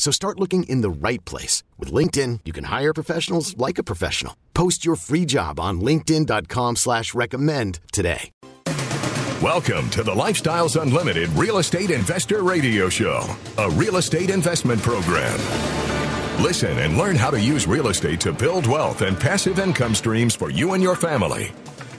So start looking in the right place. With LinkedIn, you can hire professionals like a professional. Post your free job on linkedin.com slash recommend today. Welcome to the Lifestyles Unlimited Real Estate Investor Radio Show, a real estate investment program. Listen and learn how to use real estate to build wealth and passive income streams for you and your family.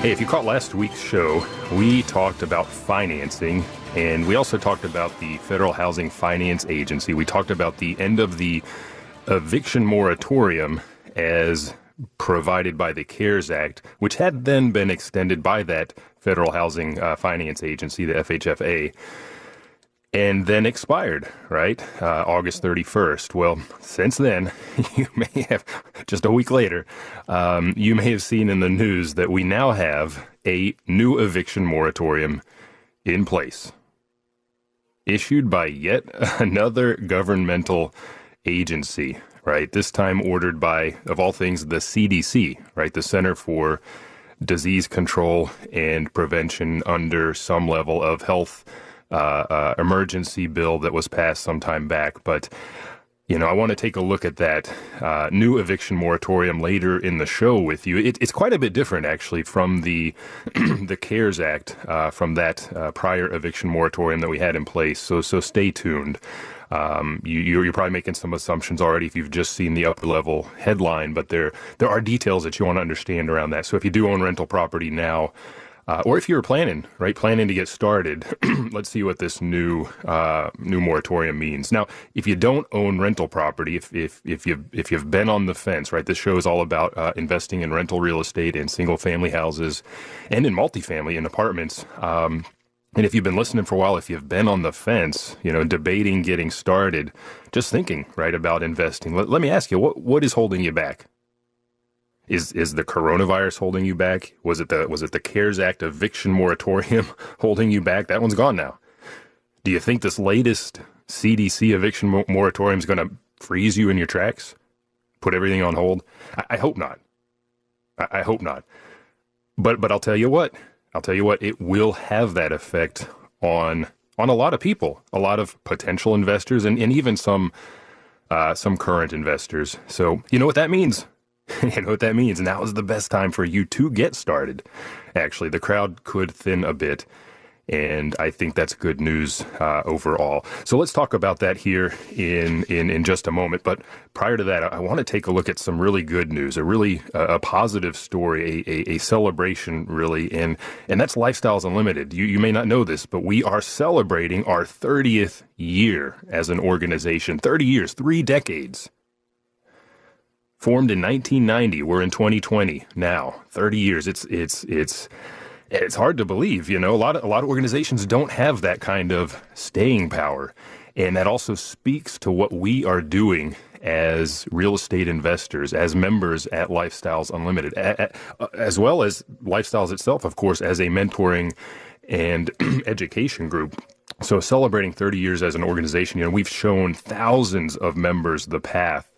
Hey, if you caught last week's show, we talked about financing and we also talked about the Federal Housing Finance Agency. We talked about the end of the eviction moratorium as provided by the CARES Act, which had then been extended by that Federal Housing uh, Finance Agency, the FHFA and then expired, right? Uh, August 31st. Well, since then, you may have, just a week later, um, you may have seen in the news that we now have a new eviction moratorium in place, issued by yet another governmental agency, right? This time ordered by, of all things, the CDC, right? The Center for Disease Control and Prevention under some level of health uh, uh, emergency bill that was passed some time back. But you know, I want to take a look at that uh, new eviction moratorium later in the show with you. It, it's quite a bit different, actually, from the the CARES Act, uh, from that uh, prior eviction moratorium that we had in place. So, so stay tuned. Um, you, you're probably making some assumptions already if you've just seen the upper level headline, but there there are details that you want to understand around that. So, if you do own rental property now. Uh, or if you were planning, right, planning to get started, let's see what this new uh, new moratorium means. Now, if you don't own rental property, if if if you if you've been on the fence, right, this show is all about uh, investing in rental real estate in single family houses and in multifamily in apartments. Um, and if you've been listening for a while, if you've been on the fence, you know, debating getting started, just thinking, right, about investing, let, let me ask you, what what is holding you back? Is is the coronavirus holding you back? Was it the was it the CARES Act eviction moratorium holding you back? That one's gone now. Do you think this latest CDC eviction moratorium is going to freeze you in your tracks, put everything on hold? I, I hope not. I, I hope not. But but I'll tell you what. I'll tell you what. It will have that effect on on a lot of people, a lot of potential investors, and, and even some uh, some current investors. So you know what that means. you know what that means? Now is the best time for you to get started. Actually, the crowd could thin a bit, and I think that's good news uh, overall. So let's talk about that here in, in in just a moment. But prior to that, I want to take a look at some really good news, a really uh, a positive story, a, a, a, celebration, really, and and that's Lifestyles Unlimited. You you may not know this, but we are celebrating our 30th year as an organization. 30 years, three decades formed in 1990. We're in 2020 now, 30 years. It's it's it's it's hard to believe. You know, a lot of a lot of organizations don't have that kind of staying power, and that also speaks to what we are doing as real estate investors, as members at Lifestyles Unlimited, as well as Lifestyles itself, of course, as a mentoring and education group. So, celebrating 30 years as an organization, you know, we've shown thousands of members the path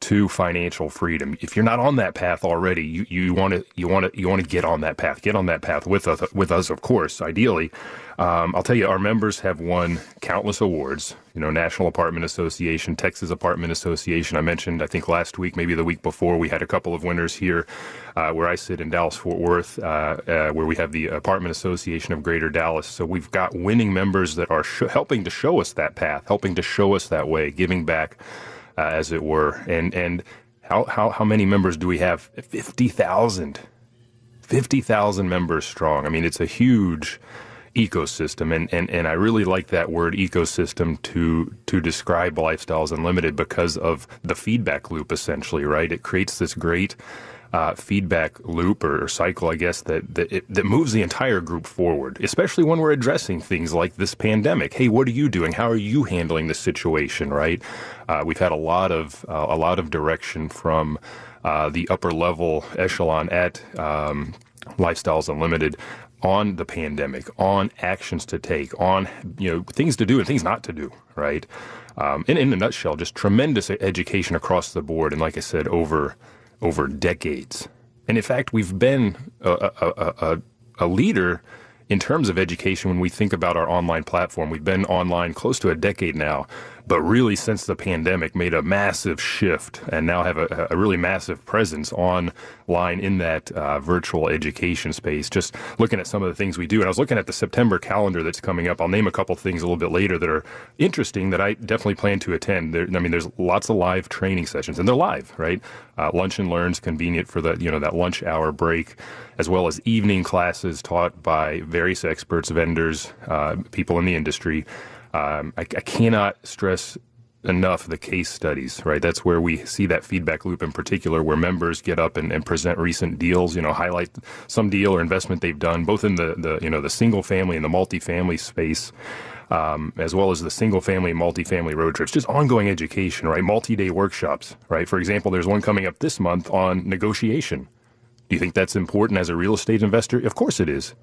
to financial freedom. If you're not on that path already, you, you want to you want to you want to get on that path. Get on that path with us with us, of course. Ideally, um, I'll tell you, our members have won countless awards. You know, National Apartment Association, Texas Apartment Association. I mentioned, I think last week, maybe the week before, we had a couple of winners here uh, where I sit in Dallas Fort Worth, uh, uh, where we have the Apartment Association of Greater Dallas. So we've got winning members that are sh- helping to show us that path, helping to show us that way, giving back uh, as it were. And and how, how how many members do we have? Fifty thousand. 50,000 members strong. I mean, it's a huge ecosystem and, and, and I really like that word ecosystem to to describe Lifestyles Unlimited because of the feedback loop essentially, right? It creates this great uh, feedback loop or, cycle, I guess, that that, it, that moves the entire group forward, especially when we're addressing things like this pandemic. Hey, what are you doing? How are you handling the situation? Right? Uh, we've had a lot of uh, a lot of direction from uh, the upper level echelon at um, Lifestyles Unlimited on the pandemic, on actions to take, on you know things to do and things not to do. Right? Um, in, in a nutshell, just tremendous education across the board, and like I said, over over decades. And in fact, we've been a, a, a, a leader in terms of education when we think about our online platform. We've been online close to a decade now but really since the pandemic made a massive shift and now have a, a really massive presence online in that uh, virtual education space. Just looking at some of the things we do, and I was looking at the September calendar that's coming up. I'll name a couple things a little bit later that are interesting that I definitely plan to attend. There, I mean, there's lots of live training sessions, and they're live, right? Uh, lunch and learns convenient for the you know that lunch hour break, as well as evening classes taught by various experts, vendors, uh, people in the industry. Um, I, I cannot stress enough the case studies, right? That's where we see that feedback loop in particular, where members get up and, and present recent deals, you know, highlight some deal or investment they've done, both in the, the you know, the single family and the multifamily space. Um, as well as the single family multifamily road trips, just ongoing education, right? Multi day workshops, right? For example, there's one coming up this month on negotiation. Do you think that's important as a real estate investor? Of course it is.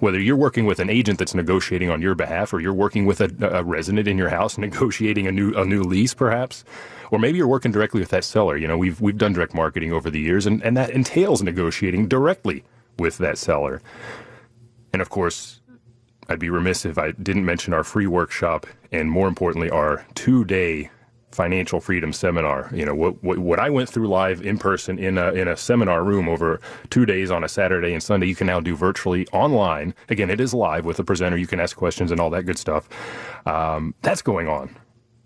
Whether you're working with an agent that's negotiating on your behalf, or you're working with a, a resident in your house negotiating a new a new lease, perhaps, or maybe you're working directly with that seller. You know, we've we've done direct marketing over the years, and, and that entails negotiating directly with that seller. And of course, I'd be remiss if I didn't mention our free workshop, and more importantly, our two day financial freedom seminar. You know what, what, what I went through live in person in a in a seminar room over two days on a Saturday and Sunday. You can now do virtually online. Again, it is live with a presenter. You can ask questions and all that good stuff. Um, that's going on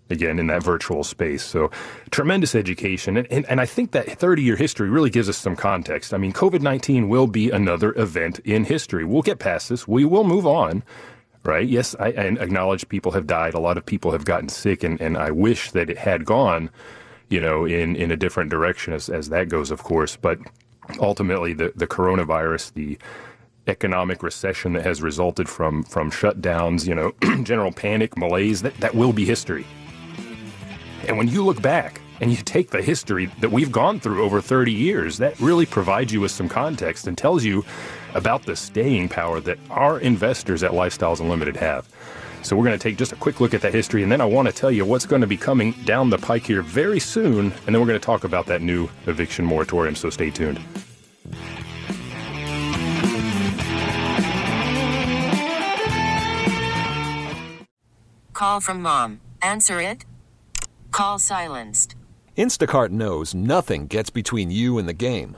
again in that virtual space. So tremendous education. And, and, and I think that 30 year history really gives us some context. I mean, COVID 19 will be another event in history. We'll get past this, we will move on right? Yes, I, I, acknowledge people have died. A lot of people have gotten sick, and, and I wish that it had gone, you know, in, in a different direction as, as that goes, of course. But ultimately, the, the coronavirus, the economic recession that has resulted from, from shutdowns, you know, general panic, malaise, that, that will be history. And when you look back and you take the history that we've gone through over 30 years, that really provides you with some context and tells you about the staying power that our investors at Lifestyles Unlimited have. So we're going to take just a quick look at that history, and then I want to tell you what's going to be coming down the pike here very soon, and then we're going to talk about that new eviction moratorium. So stay tuned. Call from mom. Answer it. Call silenced. Instacart knows nothing gets between you and the game.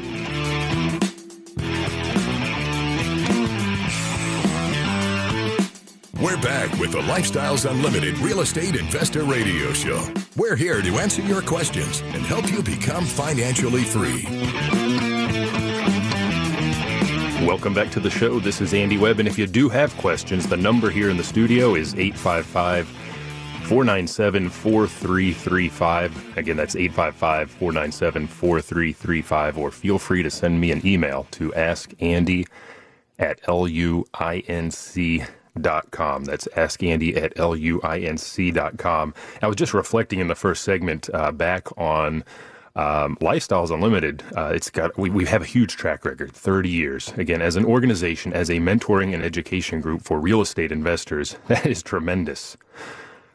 We're back with the Lifestyles Unlimited Real Estate Investor Radio Show. We're here to answer your questions and help you become financially free. Welcome back to the show. This is Andy Webb, and if you do have questions, the number here in the studio is 855 497 4335. Again, that's 855 497 4335, or feel free to send me an email to askandy at luinc.com. That's askandy at luinc.com. I was just reflecting in the first segment uh, back on um, Lifestyles Unlimited, uh, it's got we, we have a huge track record, 30 years. Again, as an organization, as a mentoring and education group for real estate investors, that is tremendous.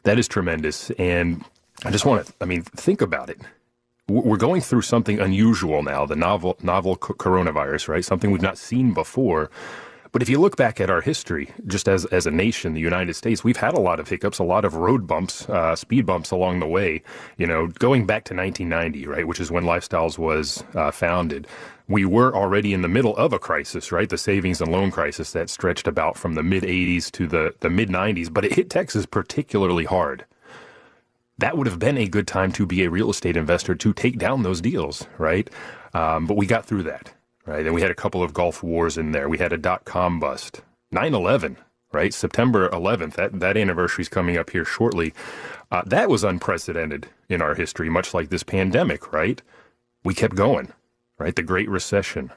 That is tremendous. And I just want to, I mean, think about it. We're going through something unusual now, the novel novel coronavirus, right? Something we've not seen before. But if you look back at our history, just as, as a nation, the United States, we've had a lot of hiccups, a lot of road bumps, uh, speed bumps along the way. You know, going back to 1990, right, which is when Lifestyles was uh, founded, we were already in the middle of a crisis, right? The savings and loan crisis that stretched about from the mid 80s to the, the mid 90s, but it hit Texas particularly hard. That would have been a good time to be a real estate investor to take down those deals, right? Um, but we got through that right? And we had a couple of Gulf wars in there. We had a dot com bust. 9 11, right? September 11th, that, that anniversary is coming up here shortly. Uh, that was unprecedented in our history, much like this pandemic, right? We kept going, right? The Great Recession.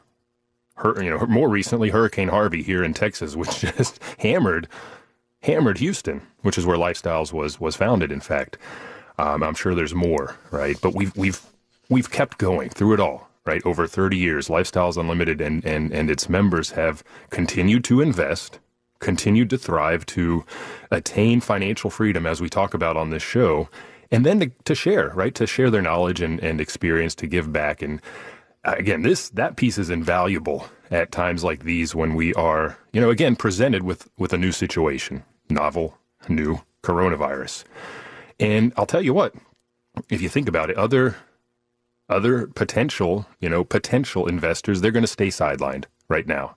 Her, you know, more recently, Hurricane Harvey here in Texas, which just hammered, hammered Houston, which is where Lifestyles was was founded. In fact, um, I'm sure there's more, right? But we've we've we've kept going through it all right? Over 30 years, Lifestyles Unlimited and, and, and its members have continued to invest, continued to thrive, to attain financial freedom, as we talk about on this show, and then to, to share, right? To share their knowledge and, and experience, to give back. And uh, again, this that piece is invaluable at times like these when we are, you know, again presented with with a new situation, novel, new coronavirus. And I'll tell you what, if you think about it, other other potential, you know, potential investors, they're going to stay sidelined right now.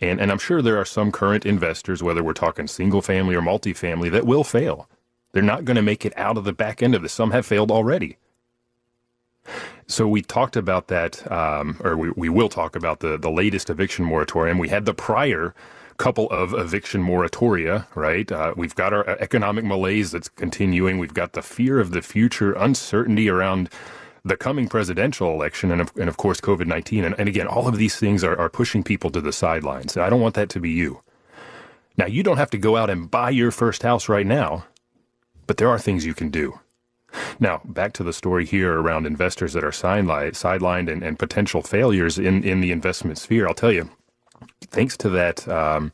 And, and I'm sure there are some current investors, whether we're talking single family or multifamily, that will fail. They're not going to make it out of the back end of this. Some have failed already. So we talked about that, um, or we, we will talk about the, the latest eviction moratorium. We had the prior couple of eviction moratoria, right? Uh, we've got our economic malaise that's continuing. We've got the fear of the future, uncertainty around the coming presidential election and of, and of course COVID 19. And, and, again, all of these things are, are pushing people to the sidelines. I don't want that to be you. Now, you don't have to go out and buy your first house right now, but there are things you can do. Now, back to the story here around investors that are sidelined and, and potential failures in, in the investment sphere. I'll tell you, thanks to that. Um,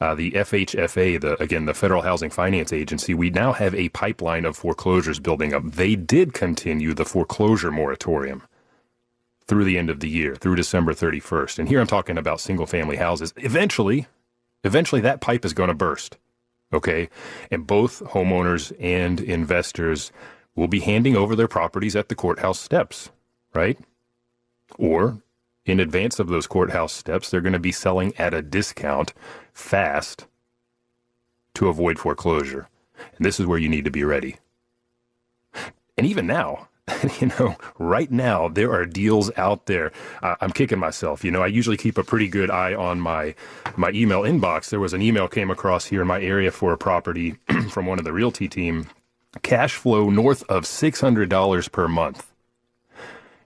uh, the FHFA, the again the Federal Housing Finance Agency, we now have a pipeline of foreclosures building up. They did continue the foreclosure moratorium through the end of the year, through December 31st. And here I'm talking about single family houses. Eventually, eventually that pipe is going to burst. Okay? And both homeowners and investors will be handing over their properties at the courthouse steps, right? Or in advance of those courthouse steps, they're going to be selling at a discount fast to avoid foreclosure. And this is where you need to be ready. And even now, you know, right now there are deals out there. Uh, I'm kicking myself. You know, I usually keep a pretty good eye on my my email inbox. There was an email came across here in my area for a property from one of the realty team. Cash flow north of six hundred dollars per month.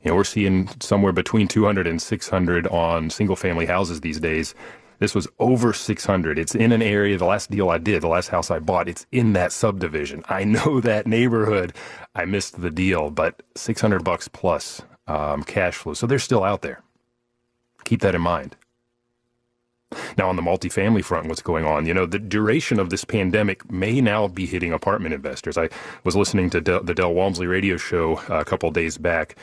You know, we're seeing somewhere between 200 and 600 on single family houses these days. This was over 600. It's in an area, the last deal I did, the last house I bought, it's in that subdivision. I know that neighborhood. I missed the deal, but 600 bucks plus um, cash flow. So they're still out there. Keep that in mind. Now, on the multifamily front, what's going on? You know, the duration of this pandemic may now be hitting apartment investors. I was listening to the Del Walmsley radio show uh, a couple days back,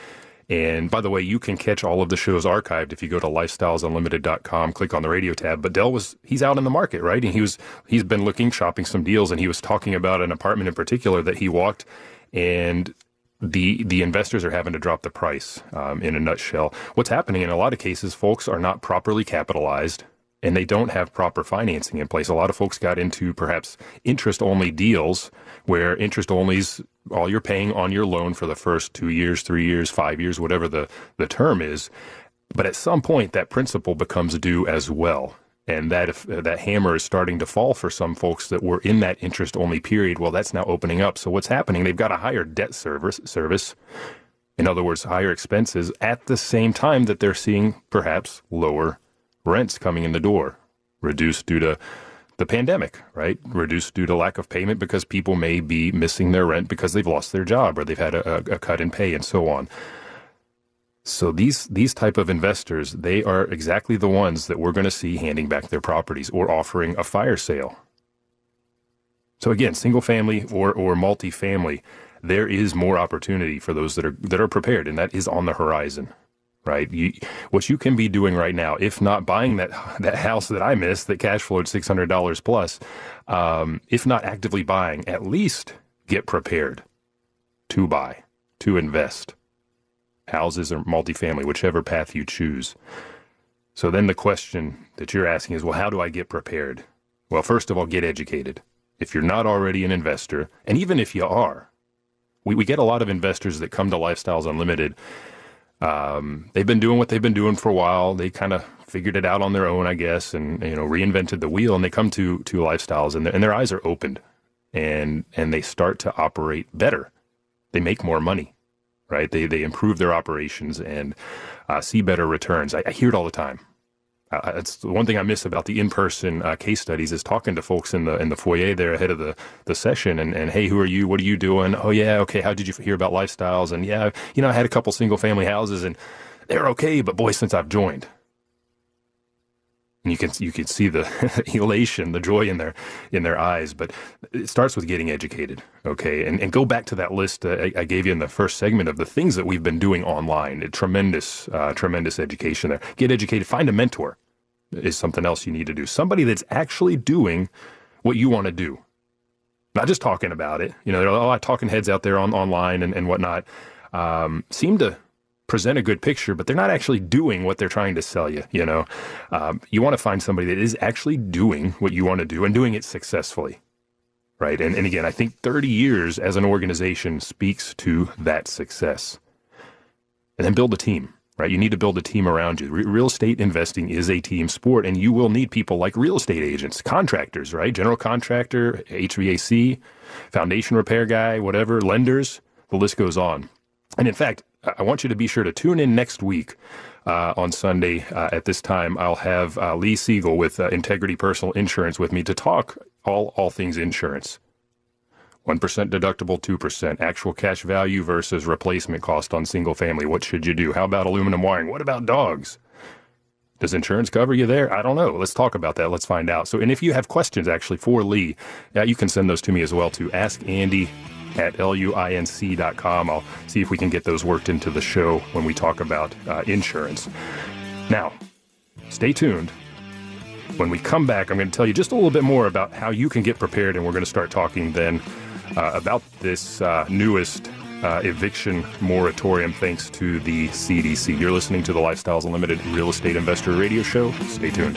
and by the way, you can catch all of the shows archived if you go to lifestylesunlimited.com, click on the radio tab. But Del was, he's out in the market, right? And he was, he's been looking, shopping some deals, and he was talking about an apartment in particular that he walked and the the investors are having to drop the price um, in a nutshell. What's happening in a lot of cases, folks are not properly capitalized, and they don't have proper financing in place. A lot of folks got into perhaps interest only deals where interest only's all you're paying on your loan for the first two years, three years, five years, whatever the, the term is. But at some point, that principal becomes due as well. And that if uh, that hammer is starting to fall for some folks that were in that interest only period, well, that's now opening up. So what's happening? They've got a higher debt service service. In other words, higher expenses at the same time that they're seeing perhaps lower rents coming in the door, reduced due to the pandemic, right? Reduced due to lack of payment because people may be missing their rent because they've lost their job or they've had a, a cut in pay and so on. So these these type of investors, they are exactly the ones that we're going to see handing back their properties or offering a fire sale. So again, single family or or multifamily, there is more opportunity for those that are that are prepared, and that is on the horizon right? You, what you can be doing right now, if not buying that that house that I missed that cash flowed six hundred dollars plus, um, if not actively buying, at least get prepared to buy, to invest, houses or multifamily, whichever path you choose. So then the question that you're asking is, well, how do I get prepared? Well, first of all, get educated. If you're not already an investor, and even if you are, we, we get a lot of investors that come to Lifestyles Unlimited um, they've been doing what they've been doing for a while. They kind of figured it out on their own, I guess, and you know reinvented the wheel. And they come to to lifestyles, and, and their eyes are opened, and and they start to operate better. They make more money, right? They they improve their operations and uh, see better returns. I, I hear it all the time. Uh, it's the one thing I miss about the in-person uh, case studies is talking to folks in the in the foyer there ahead of the, the session and, and hey, who are you? What are you doing? Oh yeah, okay. How did you hear about lifestyles? And yeah, you know, I had a couple single family houses and they're okay, but boy, since I've joined, and you can you can see the elation, the joy in their in their eyes. But it starts with getting educated, okay? And and go back to that list I, I, gave you in the first segment of the things that we've been doing online. Tremendous, uh, tremendous education there. Get educated. Find a mentor is something else you need to do. Somebody that's actually doing what you want to do. Not just talking about it. You know, there are a lot of talking heads out there on online and, and whatnot. Um, seem to present a good picture, but they're not actually doing what they're trying to sell you. You know, um, you want to find somebody that is actually doing what you want to do and doing it successfully. Right. And, and again, I think 30 years as an organization speaks to that success. And then build a team right? You need to build a team around you. Re- real estate investing is a team sport, and you will need people like real estate agents, contractors, right? General contractor, HVAC, foundation repair guy, whatever, lenders. The list goes on. And in fact, I want you to be sure to tune in next week uh, on Sunday uh, at this time. I'll have uh, Lee Siegel with uh, Integrity Personal Insurance with me to talk all all things insurance. 1% deductible, 2%. Actual cash value versus replacement cost on single family. What should you do? How about aluminum wiring? What about dogs? Does insurance cover you there? I don't know. Let's talk about that. Let's find out. So, and if you have questions actually for Lee, yeah, you can send those to me as well to Ask Andy at luinc.com. I'll see if we can get those worked into the show when we talk about uh, insurance. Now, stay tuned. When we come back, I'm going to tell you just a little bit more about how you can get prepared, and we're going to start talking then uh, about this uh, newest uh, eviction moratorium thanks to the CDC. You're listening to the Lifestyles Unlimited Real Estate Investor Radio Show. Stay tuned.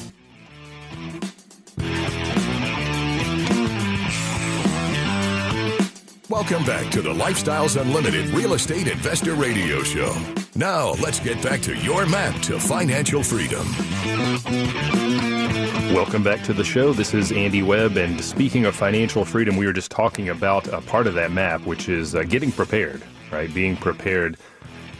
Welcome back to the Lifestyles Unlimited Real Estate Investor Radio Show. Now, let's get back to your map to financial freedom. Welcome back to the show. This is Andy Webb. And speaking of financial freedom, we were just talking about a part of that map, which is uh, getting prepared, right? Being prepared,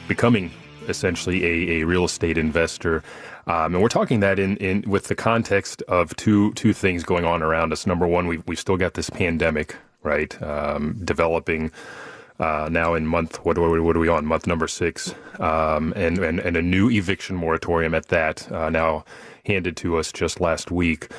becoming essentially a, a real estate investor. Um, and we're talking that in, in with the context of two two things going on around us. Number one, we've, we've still got this pandemic, right? Um, developing uh, now in month what we, what are we on month number six, um, and, and and a new eviction moratorium at that uh, now handed to us just last week.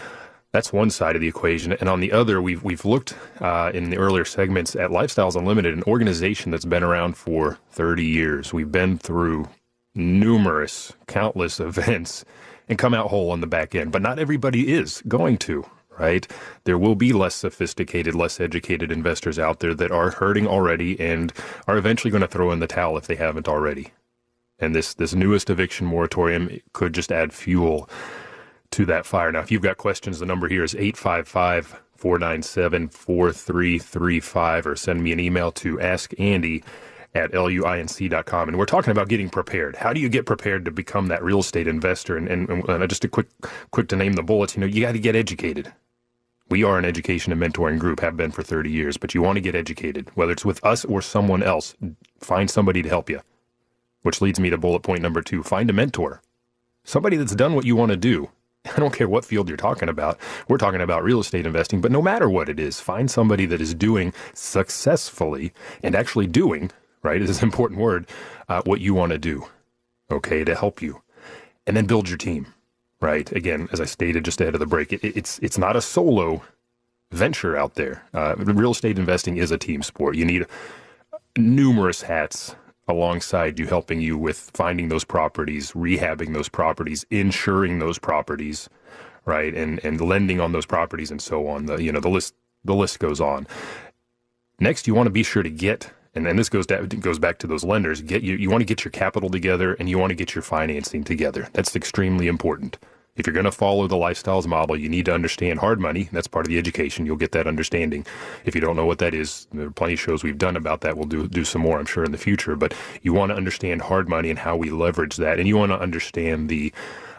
That's one side of the equation, and on the other, we've we've looked uh, in the earlier segments at Lifestyles Unlimited, an organization that's been around for 30 years. We've been through numerous, countless events and come out whole on the back end. But not everybody is going to, right? There will be less sophisticated, less educated investors out there that are hurting already and are eventually going to throw in the towel if they haven't already. And this, this newest eviction moratorium could just add fuel to that fire. Now, if you've got questions, the number here is 855 497 4335 or send me an email to askandy at luinc.com. And we're talking about getting prepared. How do you get prepared to become that real estate investor? And, and, and just a quick, quick to name the bullets, you know, you got to get educated. We are an education and mentoring group, have been for 30 years, but you want to get educated, whether it's with us or someone else. Find somebody to help you. Which leads me to bullet point number two find a mentor. Somebody that's done what you want to do. I don't care what field you're talking about. We're talking about real estate investing, but no matter what it is, find somebody that is doing successfully and actually doing right? Is an important word. Uh, what you want to do, okay, to help you, and then build your team, right? Again, as I stated just ahead of the break, it, it's it's not a solo venture out there. Uh, real estate investing is a team sport. You need numerous hats alongside you, helping you with finding those properties, rehabbing those properties, insuring those properties, right, and and lending on those properties, and so on. The you know the list the list goes on. Next, you want to be sure to get and then this goes to, goes back to those lenders. Get you you want to get your capital together and you want to get your financing together. That's extremely important. If you're going to follow the lifestyles model, you need to understand hard money. That's part of the education. You'll get that understanding. If you don't know what that is, there are plenty of shows we've done about that. We'll do do some more, I'm sure, in the future. But you want to understand hard money and how we leverage that, and you want to understand the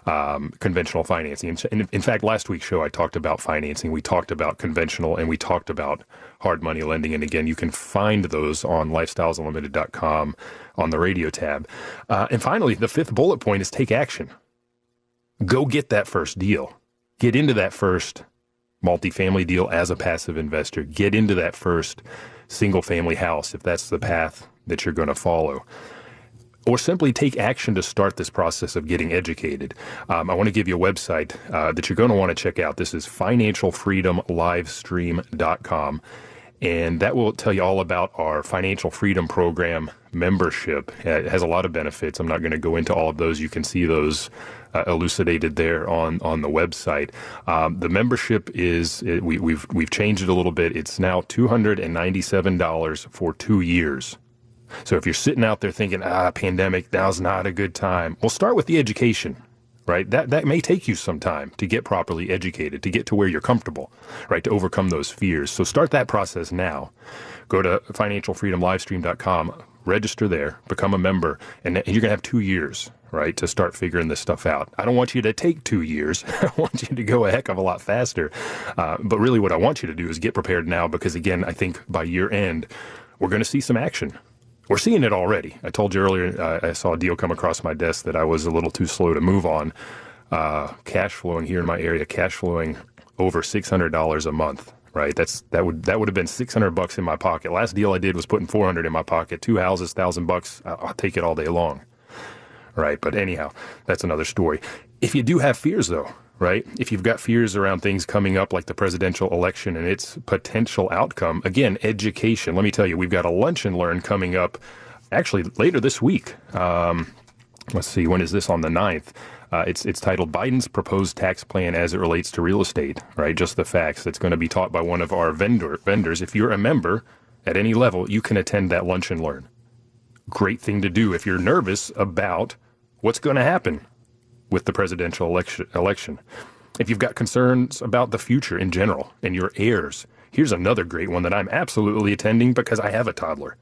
um, conventional financing. And in fact, last week's show, I talked about financing. We talked about conventional and we talked about hard money lending. And again, you can find those on lifestylesunlimited.com on the radio tab. Uh, and finally, the fifth bullet point is take action. Go get that first deal. Get into that first multifamily deal as a passive investor. Get into that first single family house if that's the path that you're going to follow or simply take action to start this process of getting educated. Um, I want to give you a website uh, that you're going to want to check out. This is financialfreedomlivestream.com. And that will tell you all about our financial freedom program membership. It has a lot of benefits. I'm not going to go into all of those. You can see those uh, elucidated there on on the website. Um, the membership is it, we, we've we've changed it a little bit. It's now two hundred and ninety seven dollars for two years. So if you're sitting out there thinking, ah, pandemic, now's not a good time, We'll start with the education, right? That, that may take you some time to get properly educated, to get to where you're comfortable, right? To overcome those fears. So start that process now. Go to financialfreedomlivestream.com, register there, become a member, and you're going to have two years, right, to start figuring this stuff out. I don't want you to take two years. I want you to go a heck of a lot faster. Uh, but really, what I want you to do is get prepared now because, again, I think by year end, we're going to see some action we're seeing it already. I told you earlier, uh, I saw a deal come across my desk that I was a little too slow to move on. Uh, cash flowing here in my area, cash flowing over six hundred dollars a month. Right, that's that would that would have been six hundred bucks in my pocket. Last deal I did was putting four hundred in my pocket. Two houses, thousand bucks. I'll take it all day long. Right, but anyhow, that's another story. If you do have fears, though, right? If you've got fears around things coming up like the presidential election and its potential outcome, again, education. Let me tell you, we've got a lunch and learn coming up actually later this week. Um, let's see, when is this on the 9th? Uh, it's it's titled Biden's proposed tax plan as it relates to real estate, right? Just the facts. That's going to be taught by one of our vendor vendors. If you're a member at any level, you can attend that lunch and learn. Great thing to do if you're nervous about what's going to happen with the presidential election. election. If you've got concerns about the future in general and your heirs, Here's another great one that I'm absolutely attending because I have a toddler.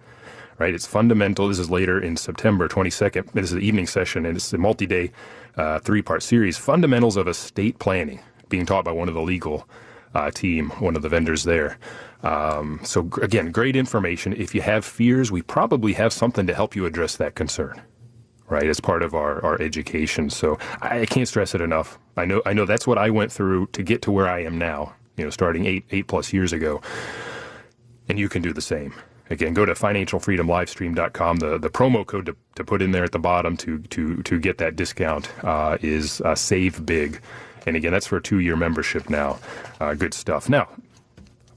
Right? It's fundamental. This is later in September 22nd. This is the evening session, and it's a multi day, uh, three part series Fundamentals of Estate Planning, being taught by one of the legal uh, team, one of the vendors there. Um, so, again, great information. If you have fears, we probably have something to help you address that concern right as part of our, our education. So I, can't stress it enough. I know i know that's what i went through to get to where i am now you know starting eight eight plus years ago. And you can do the same. Again go to financialfreedomlivestream.com the the promo code to, to put in there at the bottom to to to get that discount uh, is uh, save big. And again that's for a two year membership now. Uh, good stuff. Now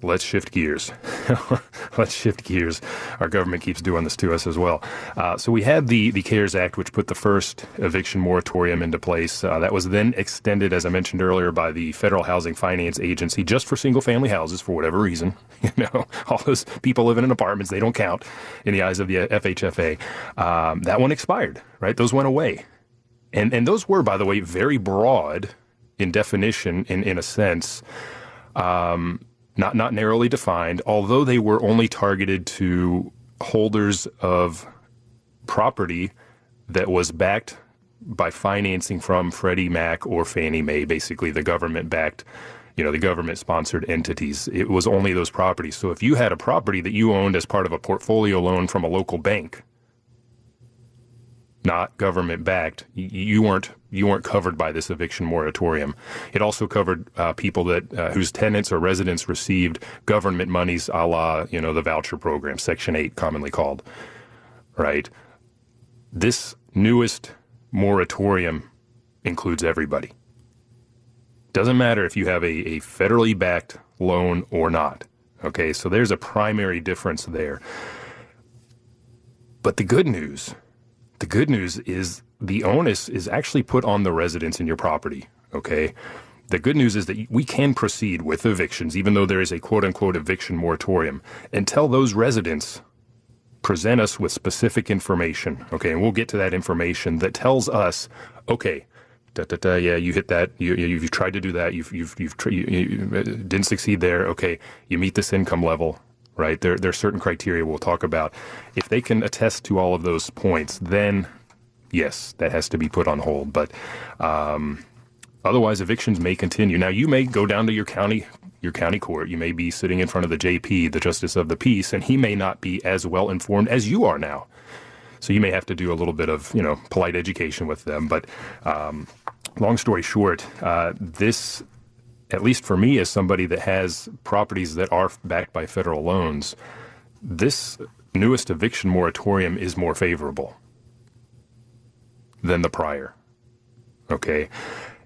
let's shift gears. let's shift gears. Our government keeps doing this to us as well. Uh, so we had the the CARES Act, which put the first eviction moratorium into place. Uh, that was then extended, as I mentioned earlier, by the Federal Housing Finance Agency just for single family houses for whatever reason. You know, all those people living in apartments they don't count in the eyes of the FHFA. Um, that one expired. Right, those went away, and and those were, by the way, very broad in definition, in in a sense. Um, not not narrowly defined, although they were only targeted to holders of property that was backed by financing from Freddie Mac or Fannie Mae, basically the government backed, you know, the government sponsored entities. It was only those properties. So if you had a property that you owned as part of a portfolio loan from a local bank, not government backed, you weren't you weren't covered by this eviction moratorium. It also covered uh, people that uh, whose tenants or residents received government monies, a la you know the voucher program, Section Eight, commonly called. Right. This newest moratorium includes everybody. Doesn't matter if you have a, a federally backed loan or not. Okay, so there's a primary difference there. But the good news the good news is the onus is actually put on the residents in your property. Okay. The good news is that we can proceed with evictions, even though there is a quote unquote eviction moratorium, until those residents present us with specific information. Okay. And we'll get to that information that tells us, okay, da, da, da, yeah, you hit that. You, you, have tried to do that. You've, you've, you've, you, you uh, didn't succeed there. Okay. You meet this income level right? There, there are certain criteria we'll talk about. If they can attest to all of those points, then yes, that has to be put on hold. But um, otherwise, evictions may continue. Now, you may go down to your county your county court. You may be sitting in front of the JP, the Justice of the Peace, and he may not be as well informed as you are now. So you may have to do a little bit of you know polite education with them. But um, long story short, uh, this at least for me as somebody that has properties that are backed by federal loans, this newest eviction moratorium is more favorable than the prior. Okay.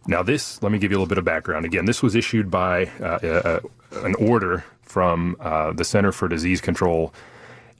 Now, this, let me give you a little bit of background. Again, this was issued by uh, uh, an order from uh, the Center for Disease Control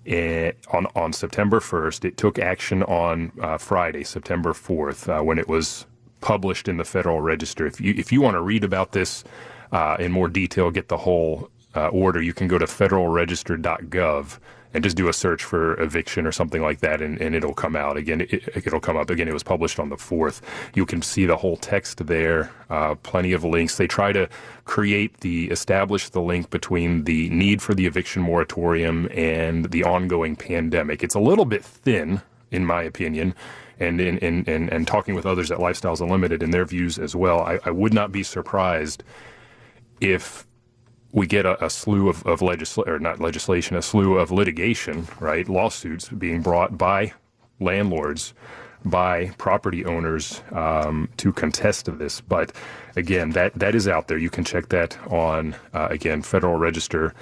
in, on, on September 1st. It took action on uh, Friday, September 4th, uh, when it was published in the Federal Register. If you if you want to read about this uh, in more detail, get the whole uh, order, you can go to federalregister.gov and just do a search for eviction or something like that, and, and it'll come out. Again, it, will come up. Again, it was published on the 4th. You can see the whole text there, uh, plenty of links. They try to create the, establish the link between the need for the eviction moratorium and the ongoing pandemic. It's a little bit thin, in my opinion and in, in, in, and talking with others at Lifestyles Unlimited and their views as well, I, I would not be surprised if we get a, a slew of, of legislation, or not legislation, a slew of litigation, right? Lawsuits being brought by landlords, by property owners um, to contest this. But again, that, that is out there. You can check that on, uh, again, Federal Register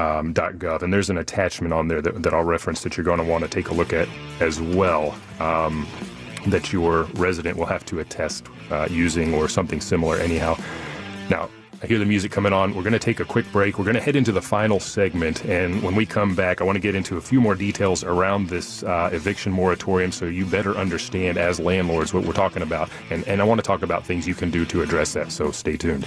um, .gov, and there's an attachment on there that, that I'll reference that you're going to want to take a look at as well. Um, that your resident will have to attest uh, using or something similar. Anyhow, now I hear the music coming on. We're going to take a quick break. We're going to head into the final segment, and when we come back, I want to get into a few more details around this uh, eviction moratorium, so you better understand as landlords what we're talking about, and and I want to talk about things you can do to address that. So stay tuned.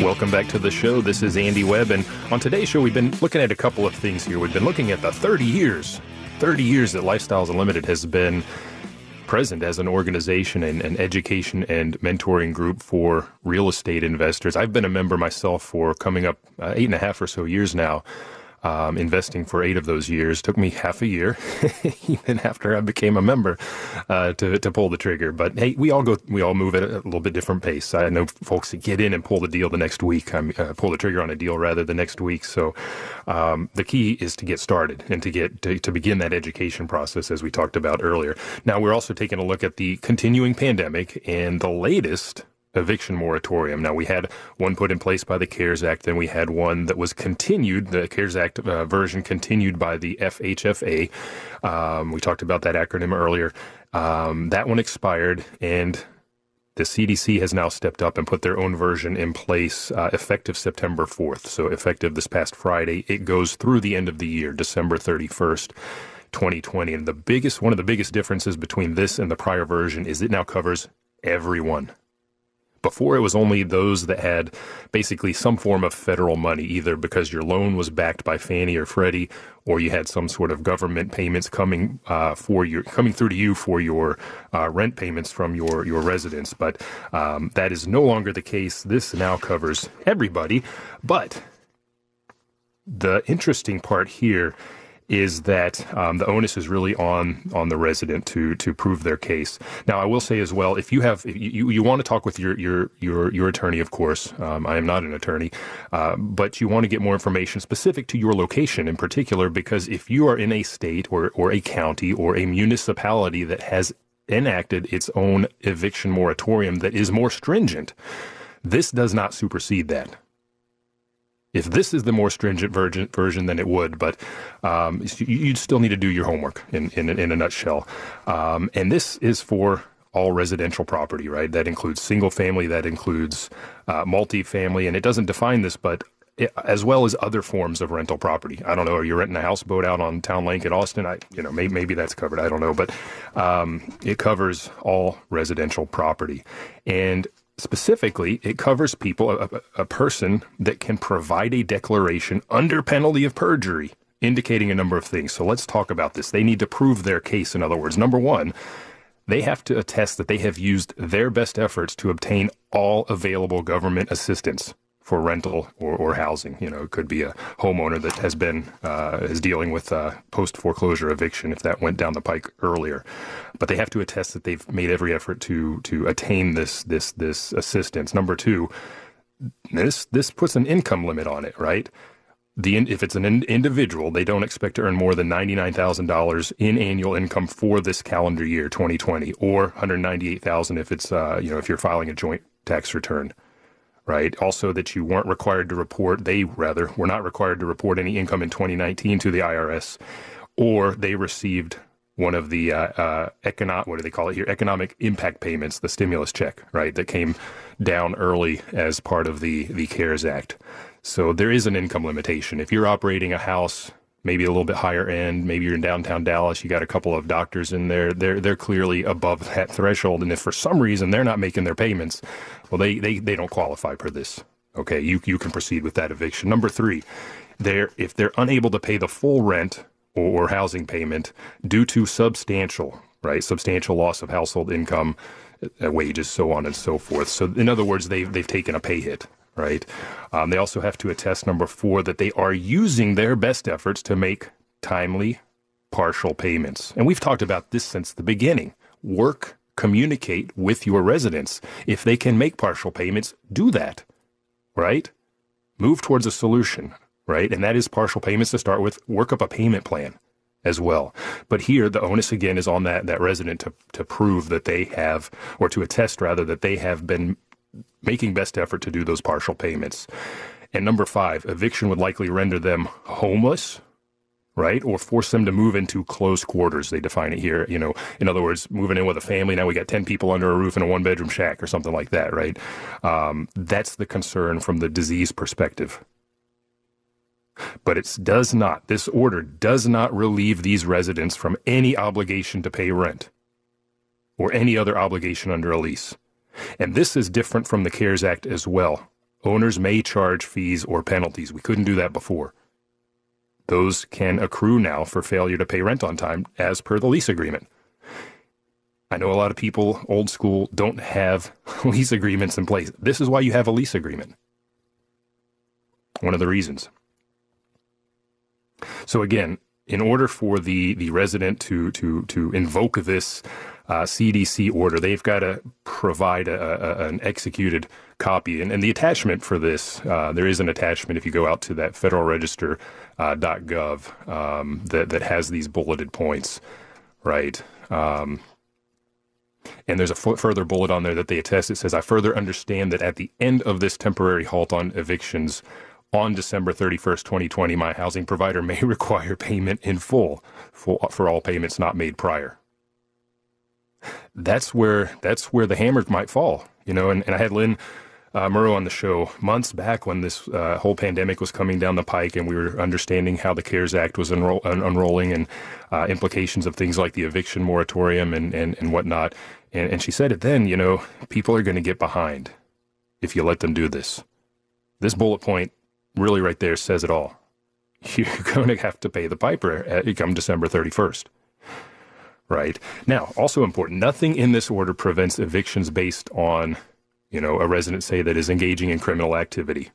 Welcome back to the show. This is Andy Webb, and on today's show, we've been looking at a couple of things here. We've been looking at the 30 years, 30 years that Lifestyles Unlimited has been present as an organization and an education and mentoring group for real estate investors. I've been a member myself for coming up uh, eight and a half or so years now um, investing for eight of those years. Took me half a year, even after I became a member, uh, to to pull the trigger. But hey, we all go, we all move at a little bit different pace. I know folks that get in and pull the deal the next week. I uh, pull the trigger on a deal rather the next week. So um, the key is to get started and to get to, to begin that education process, as we talked about earlier. Now we're also taking a look at the continuing pandemic and the latest eviction moratorium. Now, we had one put in place by the CARES Act, then we had one that was continued, the CARES Act uh, version continued by the FHFA. Um, we talked about that acronym earlier. Um, that one expired, and the CDC has now stepped up and put their own version in place uh, effective September 4th. So, effective this past Friday, it goes through the end of the year, December 31st. 2020 and the biggest one of the biggest differences between this and the prior version is it now covers everyone before it was only those that had basically some form of federal money, either because your loan was backed by Fannie or Freddie, or you had some sort of government payments coming uh, for your coming through to you for your uh, rent payments from your your residence. But um, that is no longer the case. This now covers everybody. But the interesting part here is that um, the onus is really on on the resident to to prove their case. Now, I will say as well, if you have if you you want to talk with your your your your attorney, of course. Um, I am not an attorney, uh, but you want to get more information specific to your location in particular, because if you are in a state or or a county or a municipality that has enacted its own eviction moratorium that is more stringent, this does not supersede that if this is the more stringent version, version then it would, but um, you'd still need to do your homework in, in, in a nutshell. Um, and this is for all residential property, right? That includes single family, that includes uh, multifamily, and it doesn't define this, but it, as well as other forms of rental property. I don't know. Are you renting a houseboat out on Town Lake in Austin? I, you know, maybe, maybe that's covered. I don't know, but um, it covers all residential property, and Specifically, it covers people, a, a, person that can provide a declaration under penalty of perjury, indicating a number of things. So let's talk about this. They need to prove their case, in other words. Number one, they have to attest that they have used their best efforts to obtain all available government assistance for rental or, or housing. You know, it could be a homeowner that has been uh, is dealing with uh, post foreclosure eviction if that went down the pike earlier. But they have to attest that they've made every effort to to attain this this this assistance. Number two, this this puts an income limit on it, right? The, if it's an individual, they don't expect to earn more than $99,000 in annual income for this calendar year, 2020, or 198,000 if it's, uh, you know, if you're filing a joint tax return right? Also, that you weren't required to report, they rather were not required to report any income in 2019 to the IRS, or they received one of the uh, uh, economic, what do they call it here? Economic impact payments, the stimulus check, right? That came down early as part of the, the CARES Act. So there is an income limitation. If you're operating a house maybe a little bit higher end. Maybe you're in downtown Dallas. You got a couple of doctors in there. They're they're clearly above that threshold. And if for some reason they're not making their payments, well, they they, they don't qualify for this. Okay, you you can proceed with that eviction. Number three, they're if they're unable to pay the full rent or, housing payment due to substantial right substantial loss of household income, uh, wages, so on and so forth. So in other words, they've they've taken a pay hit right? Um, they also have to attest, number four, that they are using their best efforts to make timely partial payments. And we've talked about this since the beginning. Work, communicate with your residents. If they can make partial payments, do that, right? Move towards a solution, right? And that is partial payments to start with. Work up a payment plan as well. But here, the onus again is on that, that resident to, to prove that they have, or to attest rather, that they have been making best effort to do those partial payments. And number five, eviction would likely render them homeless, right? Or force them to move into close quarters. They define it here. You know, in other words, moving in with a family. Now we got 10 people under a roof in a one bedroom shack or something like that, right? Um, that's the concern from the disease perspective. But it does not, this order does not relieve these residents from any obligation to pay rent or any other obligation under a lease. And this is different from the CARES Act as well. Owners may charge fees or penalties. We couldn't do that before. Those can accrue now for failure to pay rent on time as per the lease agreement. I know a lot of people, old school, don't have lease agreements in place. This is why you have a lease agreement. One of the reasons. So again, in order for the, the resident to, to, to invoke this uh, CDC order, they've got to provide a, a, an executed copy. And, and the attachment for this, uh, there is an attachment if you go out to that federalregister.gov uh, um, that, that has these bulleted points, right? Um, and there's a further bullet on there that they attest. It says, I further understand that at the end of this temporary halt on evictions on December 31st, 2020, my housing provider may require payment in full for, for all payments not made prior. That's where that's where the hammer might fall, you know. And, and I had Lynn uh, Murrow on the show months back when this uh, whole pandemic was coming down the pike, and we were understanding how the CARES Act was un- unrolling and uh, implications of things like the eviction moratorium and and, and whatnot. And, and she said it then, you know, people are going to get behind if you let them do this. This bullet point really right there says it all. You're going to have to pay the piper at, come December 31st. Right. Now, also important, nothing in this order prevents evictions based on, you know, a resident, say, that is engaging in criminal activity,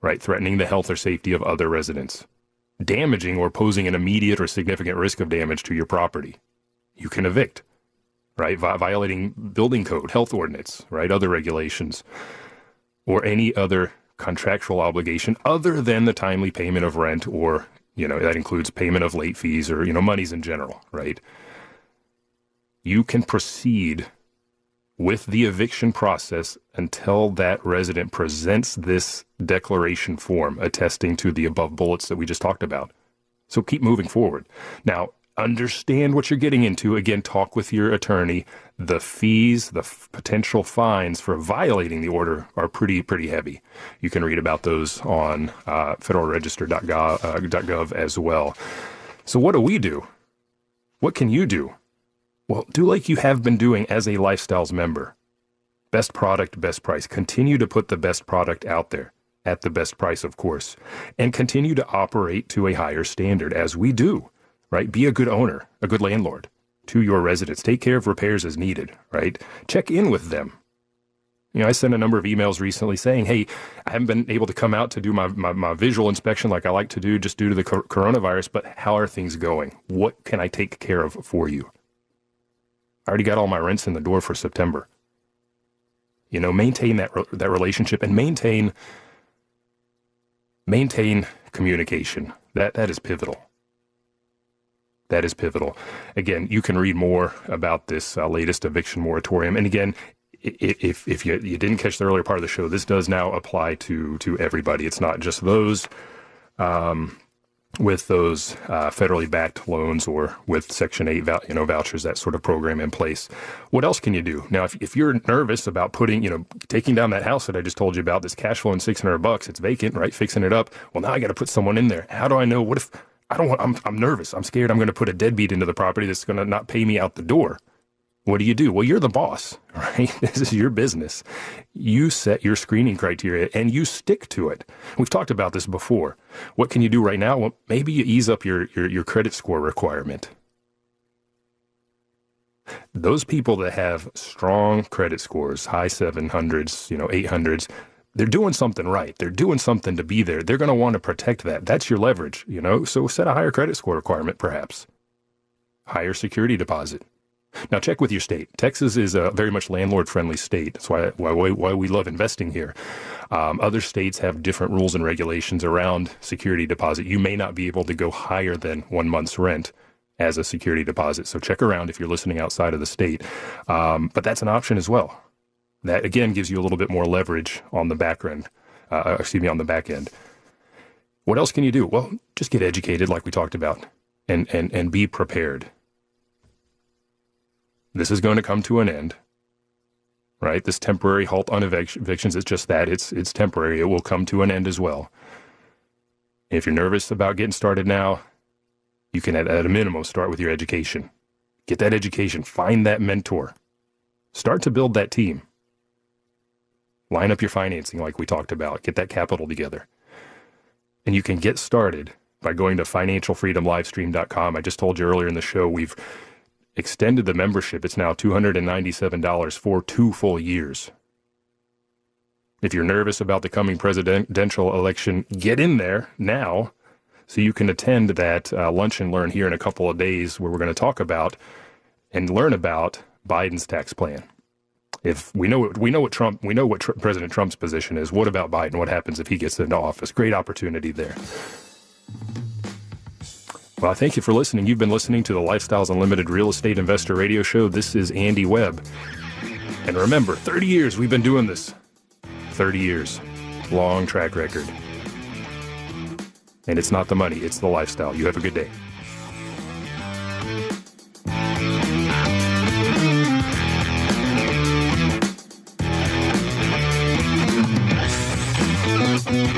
right? Threatening the health or safety of other residents, damaging or posing an immediate or significant risk of damage to your property. You can evict, right? Vi- violating building code, health ordinance, right? Other regulations, or any other contractual obligation other than the timely payment of rent or, you know, that includes payment of late fees or, you know, monies in general, right? You can proceed with the eviction process until that resident presents this declaration form attesting to the above bullets that we just talked about. So keep moving forward. Now, understand what you're getting into. Again, talk with your attorney. The fees, the f- potential fines for violating the order are pretty pretty heavy. You can read about those on uh, federalregister.gov uh, as well. So, what do we do? What can you do? Well, do like you have been doing as a Lifestyles member. Best product, best price. Continue to put the best product out there at the best price, of course, and continue to operate to a higher standard as we do right? Be a good owner, a good landlord to your residents. Take care of repairs as needed, right? Check in with them. You know, I sent a number of emails recently saying, hey, I haven't been able to come out to do my, my, my visual inspection like I like to do just due to the coronavirus, but how are things going? What can I take care of for you? I already got all my rents in the door for September. You know, maintain that, re- that relationship and maintain, maintain communication. That, that is pivotal that is pivotal. Again, you can read more about this uh, latest eviction moratorium. And again, if if you, you didn't catch the earlier part of the show, this does now apply to to everybody. It's not just those um, with those uh, federally backed loans or with Section Eight you know vouchers, that sort of program in place. What else can you do now? If if you're nervous about putting you know taking down that house that I just told you about, this cash flow six hundred bucks, it's vacant, right? Fixing it up. Well, now I got to put someone in there. How do I know? What if I don't want, I'm, I'm nervous. I'm scared I'm going to put a deadbeat into the property that's going to not pay me out the door. What do you do? Well, you're the boss, right? This is your business. You set your screening criteria and you stick to it. We've talked about this before. What can you do right now? Well, maybe you ease up your, your, your credit score requirement. Those people that have strong credit scores, high 700s, you know, 800s, they're doing something right. They're doing something to be there. They're going to want to protect that. That's your leverage, you know? So set a higher credit score requirement, perhaps. Higher security deposit. Now check with your state. Texas is a very much landlord friendly state. That's why, why, why we love investing here. Um, other states have different rules and regulations around security deposit. You may not be able to go higher than one month's rent as a security deposit. So check around if you're listening outside of the state. Um, but that's an option as well. That again gives you a little bit more leverage on the back end. Uh, uh, excuse me, on the back end. What else can you do? Well, just get educated, like we talked about, and and and be prepared. This is going to come to an end, right? This temporary halt on evictions is just that. It's it's temporary. It will come to an end as well. If you're nervous about getting started now, you can, at, at a minimum, start with your education. Get that education, find that mentor, start to build that team. Line up your financing like we talked about, get that capital together. And you can get started by going to financialfreedomlivestream.com. I just told you earlier in the show, we've extended the membership. It's now $297 for two full years. If you're nervous about the coming presidential election, get in there now so you can attend that uh, lunch and learn here in a couple of days where we're going to talk about and learn about Biden's tax plan. If we know what we know what Trump we know what tr- President Trump's position is, what about Biden? What happens if he gets into office? Great opportunity there. Well, thank you for listening. You've been listening to the Lifestyles Unlimited Real Estate Investor Radio Show. This is Andy Webb. And remember, 30 years we've been doing this. 30 years. Long track record. And it's not the money, it's the lifestyle. You have a good day. Thank you